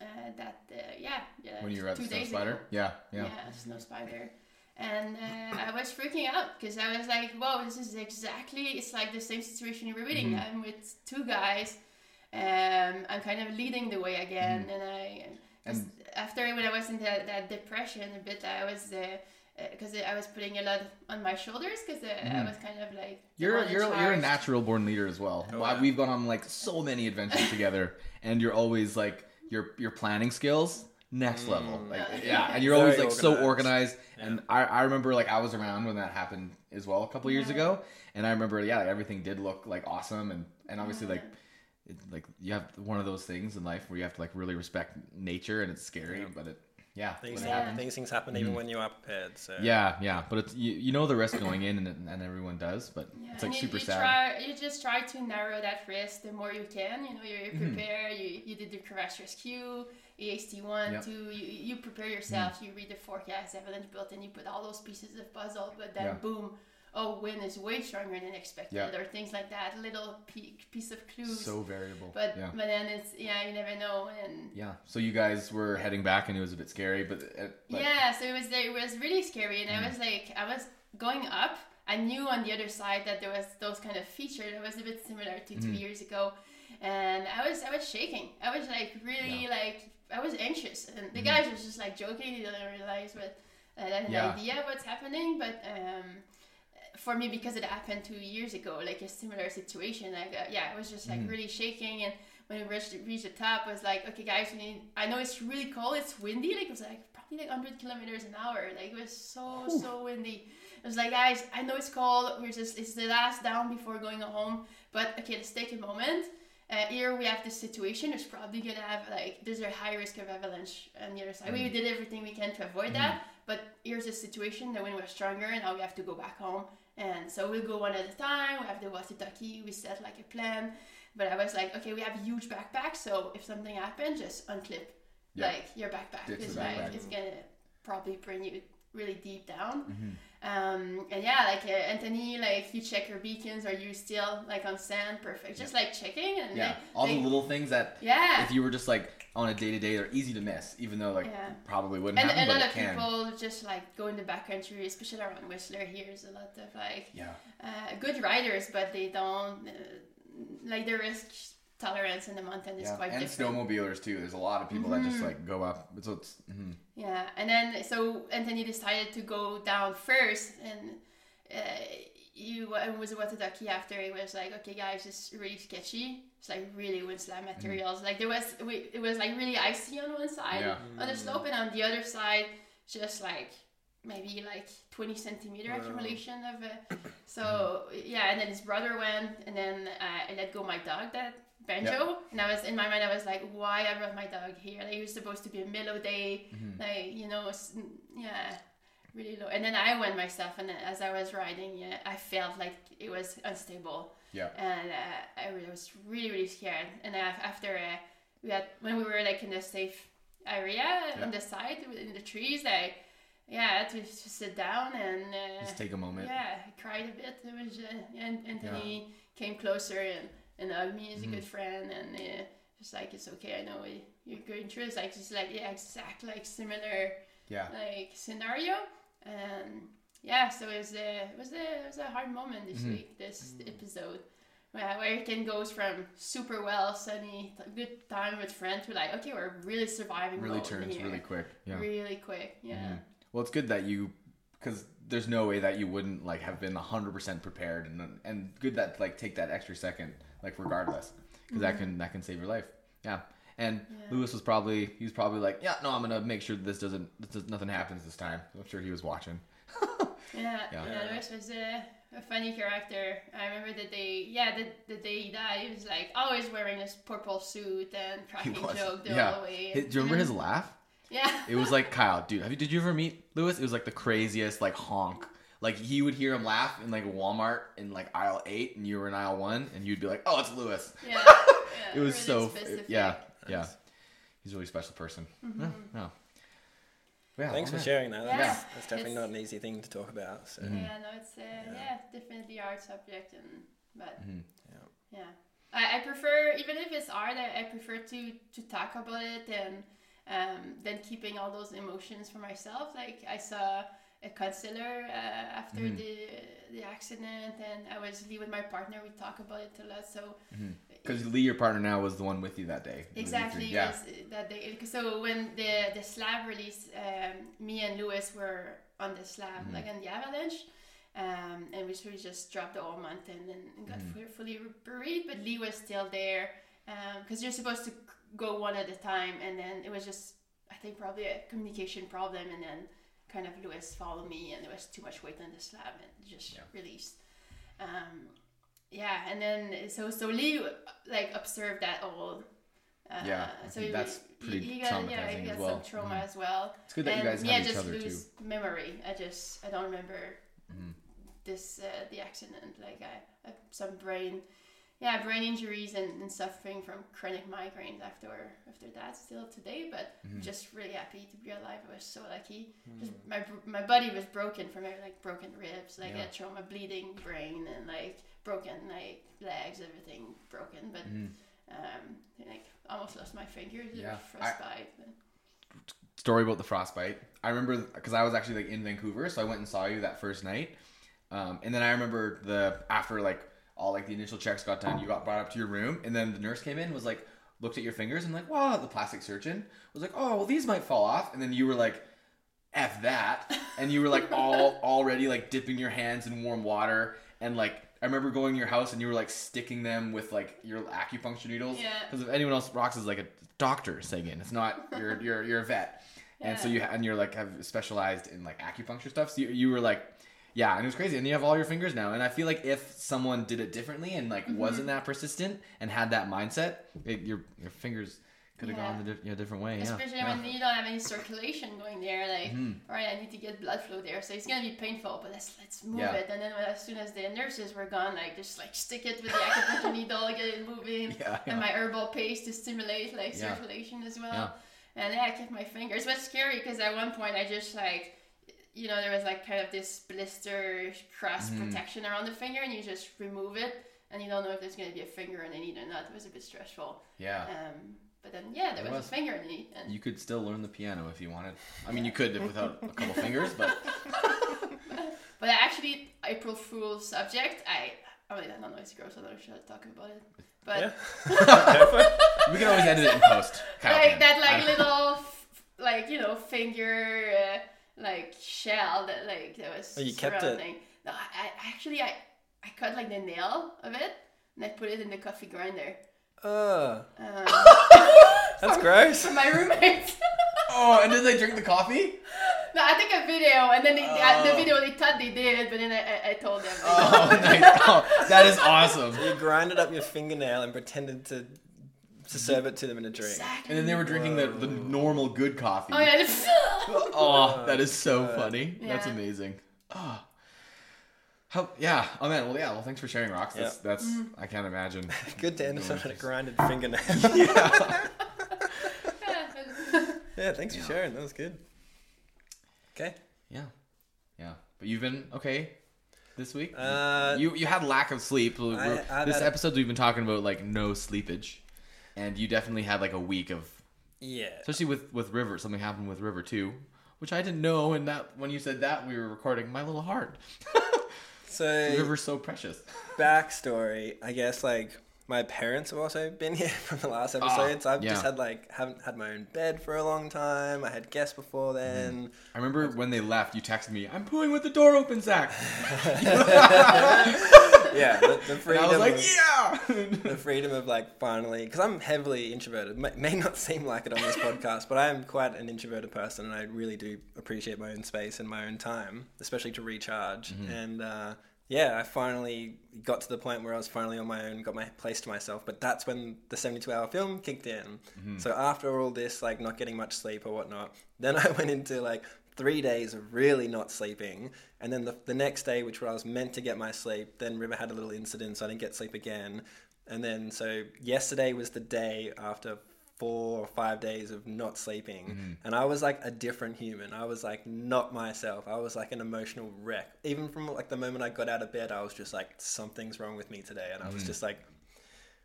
uh, that uh, yeah, yeah, When you were at two the Snow days Spider? ago. Yeah, yeah. Yeah, snow spider. And uh, I was freaking out because I was like, "Wow, this is exactly. It's like the same situation you were reading. Mm-hmm. I'm with two guys. Um, I'm kind of leading the way again, and I. Mm-hmm. And- after when I was in that, that depression a bit, I was because I was putting a lot on my shoulders because I was kind of like Mm-hmm. You're you're you're a natural born leader as well. Oh, Why- yeah. We've gone on like so many adventures together, and you're always like your your planning skills next level. Mm. Like, yeah, and you're Very always like so organized. organized. And I, I remember like I was around when that happened as well a couple years Yeah. ago, and I remember yeah like, everything did look like awesome, and and obviously like. It, like you have one of those things in life where you have to like really respect nature and it's scary, but it yeah things when it Yeah. happens. these things happen even when you are prepared. So Yeah, yeah, but it's you, you know the risk going in, and, and everyone does, but Yeah, it's like and you, super you sad. Try, you just try to narrow that risk the more you can. You know, you Mm-hmm. prepare. You, you did the crash rescue, AST one, Yep. two. You, you prepare yourself. You read the forecast, avalanche built, and you put all those pieces of puzzle. But then Yeah. boom, oh, wind is way stronger than expected, Yeah. or things like that. Little piece of clues. So variable. but yeah. but then it's yeah, you never know. And Yeah. So you guys were heading back, and it was a bit scary, but, uh, but yeah, so it was it was really scary, and Mm. I was like, I was going up. I knew on the other side that there was those kind of features that was a bit similar to Mm. two years ago, and I was I was shaking. I was like really like I was anxious, and the guys was just like joking. They didn't realize what uh, I had an Yeah. idea what's happening, but um, for me because it happened two years ago, like a similar situation. Like uh, yeah, I was just like really shaking and. When we reached, reached the top, I was like, okay, guys, we need. I know it's really cold. It's windy. Like it was like probably like 100 kilometers an hour. Like it was so so windy. I was like, guys, I know it's cold. We're just it's the last down before going home. But okay, let's take a moment. Uh, here we have this situation. It's probably gonna have like there's a high risk of avalanche on the other side. We did everything we can to avoid that. But here's the situation. The wind was stronger, and now we have to go back home. And so we'll go one at a time. We have the walkie-talkie. We set like a plan. But I was like, okay, we have huge backpacks. So if something happens, just unclip Yeah. like your backpack because like it's gonna probably bring you really deep down. Mm-hmm. Um, and yeah, like uh, Anthony, like you check your beacons. Are you still like on sand? Perfect. Just like checking and yeah, like, all the little things that yeah. if you were just like on a day to day, they're easy to miss, even though like Yeah. probably wouldn't and, happen, and a but lot of can. people just like go in the backcountry, especially around Whistler. Here's a lot of like Yeah. uh, good riders, but they don't uh, like the risk tolerance in the mountain is Yeah. quite And different. snowmobilers too. There's a lot of people that Mm-hmm. just like go up. So it's mhm. Yeah, and then so Anthony decided to go down first, and uh, you it was a walkie-talkie after he was like, okay, guys, it's really sketchy. It's like really wind slab mm-hmm. materials. Like there was, we, it was like really icy on one side Yeah. on the mm. slope, and on the other side, just like maybe like 20 centimeter accumulation of it. So yeah, and then his brother went, and then uh, I let go my dog that banjo, and I was in my mind, I was like, why I brought my dog here? Like it was supposed to be a mellow day, mm-hmm. like you know, yeah, really low. And then I went myself, and as I was riding, yeah, I felt like it was unstable yeah. and uh, I was really really scared. And af- after uh, we had when we were like in the safe area Yeah. on the side in the trees, I yeah I had to just sit down and uh, Just take a moment. yeah I cried a bit. It was uh, and Anthony came closer and and hugged me as a Mm-hmm. good friend and uh, just like it's okay. I know you- you're going through. It's like just like yeah exact like similar Yeah. like scenario and yeah so it was a it was a it was a hard moment this Mm-hmm. week this episode where, where it can goes from super well sunny t- good time with friends to like okay we're really surviving Really turns here. really quick. Yeah. Mm-hmm. really quick yeah Well, it's good that you, because there's no way that you wouldn't like have been hundred percent prepared, and and good that like take that extra second, like regardless, because that can that can save your life. Yeah. And Lewis was probably he was probably like, yeah, no, I'm gonna make sure this doesn't this does, nothing happens this time. I'm sure he was watching. Yeah Yeah. yeah, Lewis was a, a funny character I remember the day yeah the, the day he died he was like always wearing this purple suit and He cracking was. joke the yeah. whole way His- do you remember his laugh? yeah It was like Kyle, dude. Have you did you ever meet Lewis? It was like the craziest like honk. Like he would hear him laugh in like Walmart in like aisle eight, and you were in aisle one, and you'd be like, "Oh, it's Lewis." yeah, yeah It was really so specific. yeah, yeah. He's a really special person. Mm-hmm. Yeah, yeah. Yeah, Thanks for man. sharing that. Yeah. That's, that's definitely It's- not an easy thing to talk about. So. Mm-hmm. Yeah, no, it's uh, yeah. definitely hard subject, and but Mhm. Yeah. yeah, I, I prefer even if it's hard, I, I prefer to to talk about it and um, then keeping all those emotions for myself. Like I saw a counselor uh, after Mhm. the the accident, and I was Lee with my partner. We talk about it a lot, so Because Lee, your partner now, was the one with you that day. It was you Exactly. Yeah. That they, so when the the slab release, um, me and Lewis were on the slab, Mm-hmm. like on the avalanche, um, and we sort of just dropped the whole mountain and, and got Mm-hmm. fully buried. But Lee was still there because you're supposed to go one at a time, and then it was just I think probably a communication problem, and then kind of Lewis followed me, and there was too much weight on the slab, and just Yeah. released. Um, yeah, and then so so Lee like observed that all. Uh, Yeah, so he- that's he- pretty he got, yeah, traumatizing he as well. some trauma Mhm. as well. It's good that and you guys me, have I each just other lose too. memory. I just I don't remember Mhm. this uh, the accident. Like I, I some brain yeah, brain injuries and, and suffering from chronic migraines after after that still today. But Mm-hmm. just really happy to be alive. I was so lucky. Just my my body was broken from like broken ribs, like Yeah. a trauma, bleeding brain, and like broken like legs, everything broken. But um, like almost lost my fingers. Yeah, was I- frostbite. story about the frostbite. I remember because I was actually like in Vancouver, so I went and saw you that first night. Um, and then I remember the after like all like the initial checks got done, you got brought up to your room, and then the nurse came in, was like looked at your fingers and like, wow, the plastic surgeon was like, oh well, these might fall off, and then you were like, f that, and you were like all already like dipping your hands in warm water and like. I remember going to your house and you were like sticking them with like your acupuncture needles. Yeah. Because if anyone else Rox is like a doctor, Sagan. It's not you're you're you're a vet. And so you and you're like have specialized in like acupuncture stuff. So you, you were like, yeah, and it was crazy. And you have all your fingers now. And I feel like if someone did it differently and like Mm-hmm. wasn't that persistent and had that mindset, it, your your fingers could have Yeah. gone a di- yeah, different way. Especially yeah. when you don't have any circulation going there, like, Mhm. all right, I need to get blood flow there, so it's gonna be painful. But let's let's move it. And then when, as soon as the nurses were gone, like just like stick it with the acupuncture needle, get it moving, and my herbal paste to stimulate like circulation as well. And yeah, I kept my fingers. But scary because at one point I just like. You know, there was like kind of this blister cross Mm-hmm. protection around the finger, and you just remove it, and you don't know if there's going to be a finger underneath or not. It was a bit stressful. yeah. Um, but then, yeah, there was, was. a finger underneath, and You could still learn the piano if you wanted. I mean, you could without a couple fingers, but But actually, April Fool's subject, I, I mean, I don't know, it's gross, I don't know should I talk about it. But Yeah. we can always edit it in post. Kyle like can. that, like little, f- like you know, finger, uh, like shell that like that was. Oh, you kept it? No, I, I actually I, I cut like the nail of it and I put it in the coffee grinder. Oh, Um, that's gross. for my roommate. Oh, and did they drink the coffee? no, I took a video and then they, uh, the Oh. video they thought they did, but then I, I, I told them. Oh, nice. Oh, that is awesome. You grinded up your fingernail and pretended to to serve it to them in a drink. Exactly. And then they were drinking the, the normal good coffee. Oh yeah. the- Oh, that is so God. funny. That's amazing. Oh. How, yeah. Oh man. Well, yeah. Well, thanks for sharing, Rox. That's Yeah. that's. Mm. I can't imagine. Good to end us on a grinded fingernail. yeah. yeah, thanks for sharing. That was good. Okay. Yeah. Yeah. But you've been okay this week. Uh, you you had lack of sleep. I- I've this had a- episode we've been talking about like no sleepage, and you definitely had like a week of yeah. especially with with River. Something happened with River too, which I didn't know. And that when you said that, we were recording my little heart. So River's so precious. backstory, I guess like my parents have also been here from the last episodes. I've Ah, yeah. just had like haven't had my own bed for a long time. I had guests before then. I remember when they left, you texted me, "I'm pooing with the door open, Zach." yeah, the, the And freedom. I was like, of, "Yeah." the freedom of like finally because i'm heavily introverted may, may not seem like it on this podcast but i am quite an introverted person and i really do appreciate my own space and my own time especially to recharge and uh, yeah i finally got to the point where i was finally on my own got my place to myself but that's when the 72 hour film kicked in so after all this like not getting much sleep or whatnot then i went into like three days of really not sleeping and then the, the next day which where i was meant to get my sleep then river had a little incident so i didn't get sleep again. And then so yesterday was the day after four or five days of not sleeping mm-hmm. and i was like a different human. I was like not myself. I was like an emotional wreck. Even from like the moment i got out of bed i was just like something's wrong with me today and i was mm-hmm. just like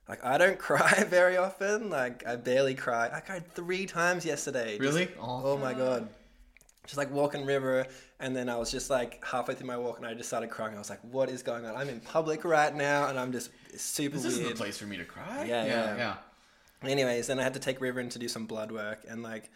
like i don't cry very often. Like i barely cry. I cried three times yesterday. Just- Really? Aw. oh my god just like walking river and then i was just like halfway through my walk and i just started crying. I was like what is going on? I'm in public right now and i'm just super This isn't the weird. place for me to cry. Yeah, yeah, yeah. anyways then i had to take river in to do some blood work and like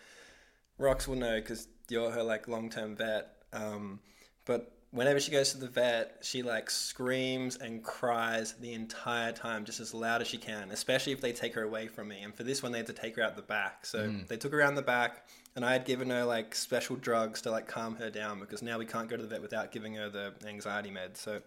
rox will know because you're her like long-term vet um, but whenever she goes to the vet she like screams and cries the entire time just as loud as she can especially if they take her away from me and for this one they had to take her out the back. So they took her around the back and i had given her like special drugs to like calm her down because now we can't go to the vet without giving her the anxiety meds so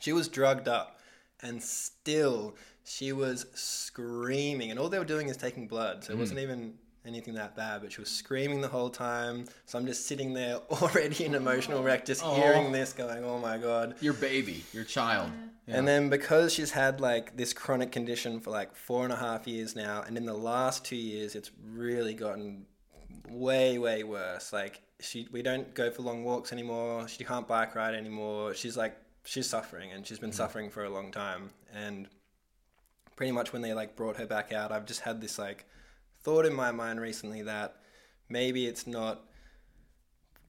she was drugged up and still she was screaming and all they were doing is taking blood so it hmm. wasn't even anything that bad, but she was screaming the whole time. So I'm just sitting there already in emotional wreck, just hearing this, going, "Oh my god." Your baby, your child. Yeah. And then because she's had like this chronic condition for like four and a half years now, and in the last two years, it's really gotten way, way worse. Like she, we don't go for long walks anymore. She can't bike ride anymore. She's like, she's suffering, and she's been mm-hmm. suffering for a long time. And pretty much when they like brought her back out, I've just had this like thought in my mind recently that maybe it's not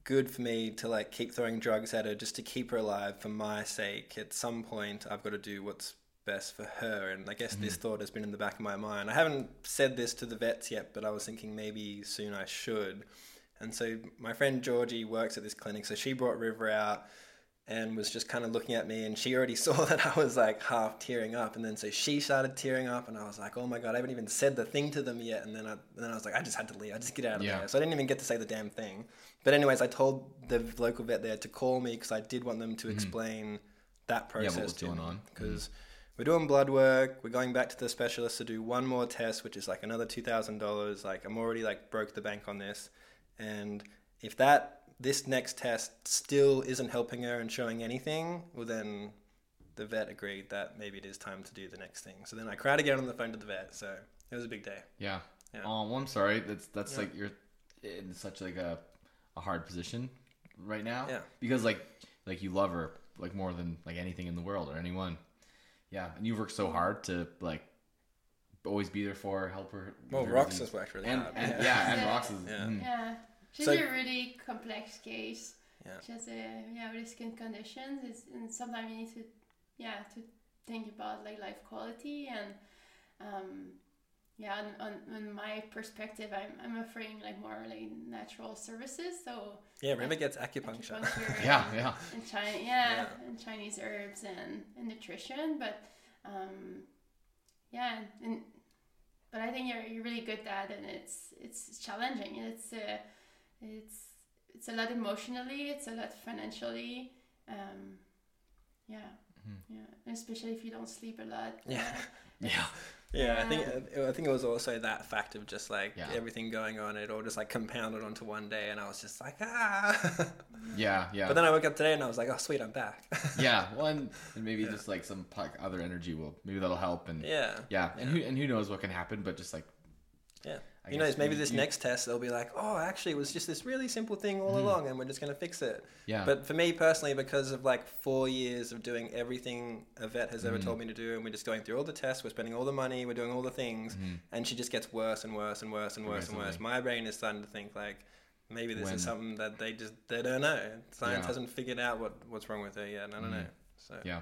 good for me to like keep throwing drugs at her just to keep her alive for my sake. At some point, I've got to do what's best for her. And I guess this thought has been in the back of my mind. I haven't said this to the vets yet, but I was thinking maybe soon I should. And so my friend Georgie works at this clinic, so she brought River out and was just kind of looking at me and she already saw that I was like half tearing up and then so she started tearing up and I was like oh my god I haven't even said the thing to them yet and then I, and then I was like I just had to leave I just get out of Yeah. there so I didn't even get to say the damn thing but anyways I told the local vet there to call me because I did want them to explain that Mm-hmm. what process was to going me on. Because we're doing blood work we're going back to the specialist to do one more test which is like another $2000 like I'm already like broke the bank on this and if that this next test still isn't helping her and showing anything, well then the vet agreed that maybe it is time to do the next thing. So then I cried again on the phone to the vet. So it was a big day. Yeah. Yeah. Oh, well, I'm sorry. That's that's Yeah. like you're in such like a, a hard position right now. Yeah. Because like like you love her like more than like anything in the world or anyone. Yeah, and you've worked so hard to like always be there for her, help her. Well, her Rox disease. has worked really and, hard. and yeah. yeah, and Yeah. Rox is Yeah. mm, Yeah, she's So- a really complex case. Yeah. She has a yeah with skin conditions, it's, and sometimes you need to yeah to think about like life quality and um yeah on, on, on my perspective I'm, I'm offering like more like natural services so Yeah, River gets acupuncture. acupuncture yeah, and- yeah. and China, yeah, Yeah. and Chinese herbs and, and nutrition, but um, yeah, and but I think you're, you're really good at, it and it's it's challenging. It's uh, it's it's a lot emotionally, it's a lot financially, um, yeah, yeah, and especially if you don't sleep a lot. Yeah. uh, Yeah. Yeah, I think I think it was also that fact of just like Yeah. everything going on. It all just like compounded onto one day, and I was just like ah. Yeah, yeah. but then I woke up today and I was like, oh sweet, I'm back. yeah, one and maybe just like some other energy will maybe that'll help and yeah. yeah, and who and who knows what can happen, but just like Yeah. I you guess know, maybe you- this you- next test they'll be like, oh, actually, it was just this really simple thing all along, and we're just going to fix it. yeah, But for me personally, because of like four years of doing everything a vet has Mm-hmm. ever told me to do, and we're just going through all the tests, we're spending all the money, we're doing all the things, and she just gets worse and worse and worse and worse and worse. Mm-hmm. My brain is starting to think like, maybe this When- is something that they just they don't know. Science Yeah. Mm-hmm. hasn't figured out what what's wrong with her yet. and I don't know. So yeah,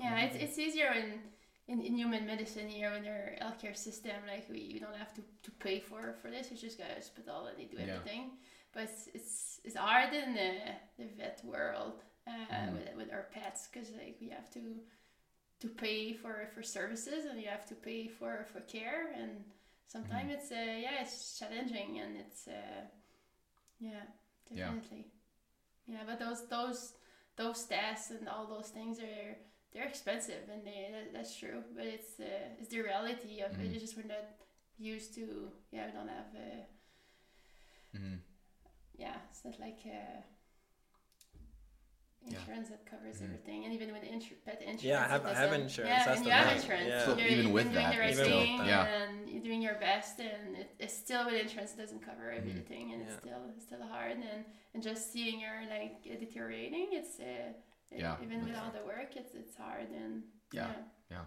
yeah, it's, it's easier in, in, in human medicine here in their healthcare system. Like we, you don't have to, to pay for for this. You just go to hospital and they do Yeah. everything. But it's, it's it's hard in the, the vet world uh, Mm. with, with our pets because like we have to to pay for, for services and you have to pay for, for care and sometimes it's uh, yeah it's challenging and it's uh, yeah Yeah. definitely yeah. but those those those tests and all those things are they're expensive and they that, that's true but it's uh, it's the reality of it it's just we're not used to yeah we don't have uh, hmm yeah it's not like uh, Yeah. insurance that covers Mhm. everything and even with insur- pet insurance Yeah, I it have- I have doesn't- insurance, yeah that's and the you have thing. insurance Yeah. So you're, even you're with doing that, the right even with thing that. Yeah. and you're doing your best and it, it's still with insurance it doesn't cover Mm-hmm. everything and it's still it's still hard and and just seeing her like uh, deteriorating it's uh, Yeah. even with all the work it's it's hard and Yeah. Yeah.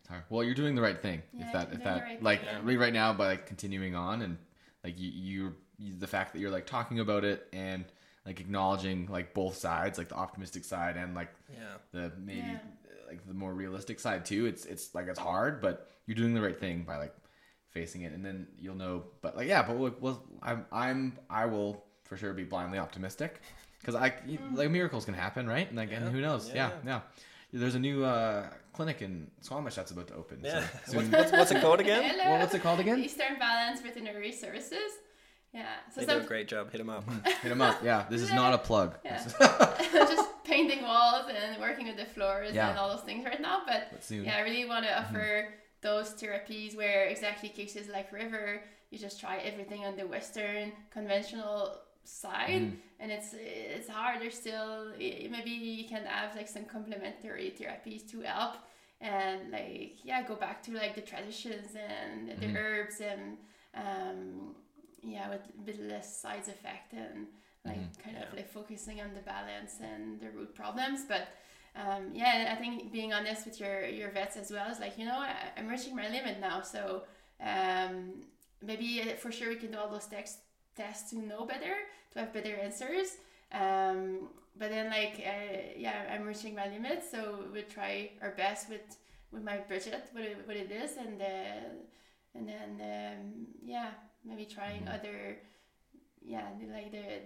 It's hard. Well, you're doing the right thing. Yeah, if that, if doing that, the right like, thing. right, right now by like continuing on and like you, you, you, the fact that you're like talking about it and like acknowledging like both sides, like the optimistic side and like yeah. the maybe Yeah. uh, like the more realistic side too. It's it's like it's hard, but you're doing the right thing by like facing it, and then you'll know. But like yeah, but we'll, we'll I'm I'm I will for sure be blindly optimistic because I like miracles can happen, right? And like Yeah. and who knows? Yeah, Yeah, yeah. There's a new uh, clinic in Squamish that's about to open. Yeah. So What's, soon- what's, what's it called again? Well, what's it called again? Eastern Balance Veterinary Services yeah so They do a great job. Hit them up. Hit them up. Yeah, this is not a plug. Yeah. Is- just painting walls and working with the floors Yeah. and all those things right now. But But yeah, I really want to offer those therapies where exactly cases like River, you just try everything on the Western conventional side, and it's it's harder still. Maybe you can have like some complementary therapies to help, and like yeah, go back to like the traditions and the herbs and um, yeah, with a bit less side effect and like kind of like focusing on the balance and the root problems, but. Um, yeah, I think being honest with your your vets as well is like you know I, I'm reaching my limit now, so um, maybe uh, for sure we can do all those tests tests to know better, to have better answers. Um, but then like uh, yeah, I'm reaching my limits, so we'll try our best with with my budget, what it, what it is, and uh, and then um, yeah, maybe trying other yeah like the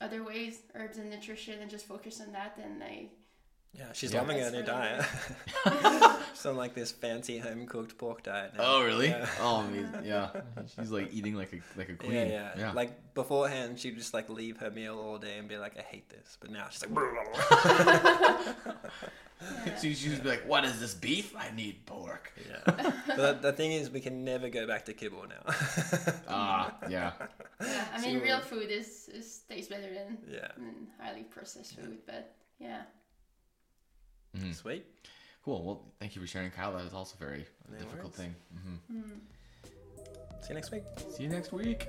other ways, herbs and nutrition, and just focus on that and like Yeah, she's Yeah. loving her That's new really diet. she's on like this fancy home cooked pork diet. now. Oh really? Yeah. Oh amazing. yeah. She's like eating like a like a queen. Yeah, yeah, Like beforehand, she'd just like leave her meal all day and be like, "I hate this," but now she's like, she she would be like, "What is this beef? I need pork." yeah. But the, the thing is, we can never go back to kibble now. Ah, yeah. yeah. I She mean, real food is, is tastes better than, yeah, than highly processed food, but yeah. Sweet. Cool. Well, thank you for sharing, Kyle. That is also a very No difficult worries. thing. hmm See you next week. See you next week.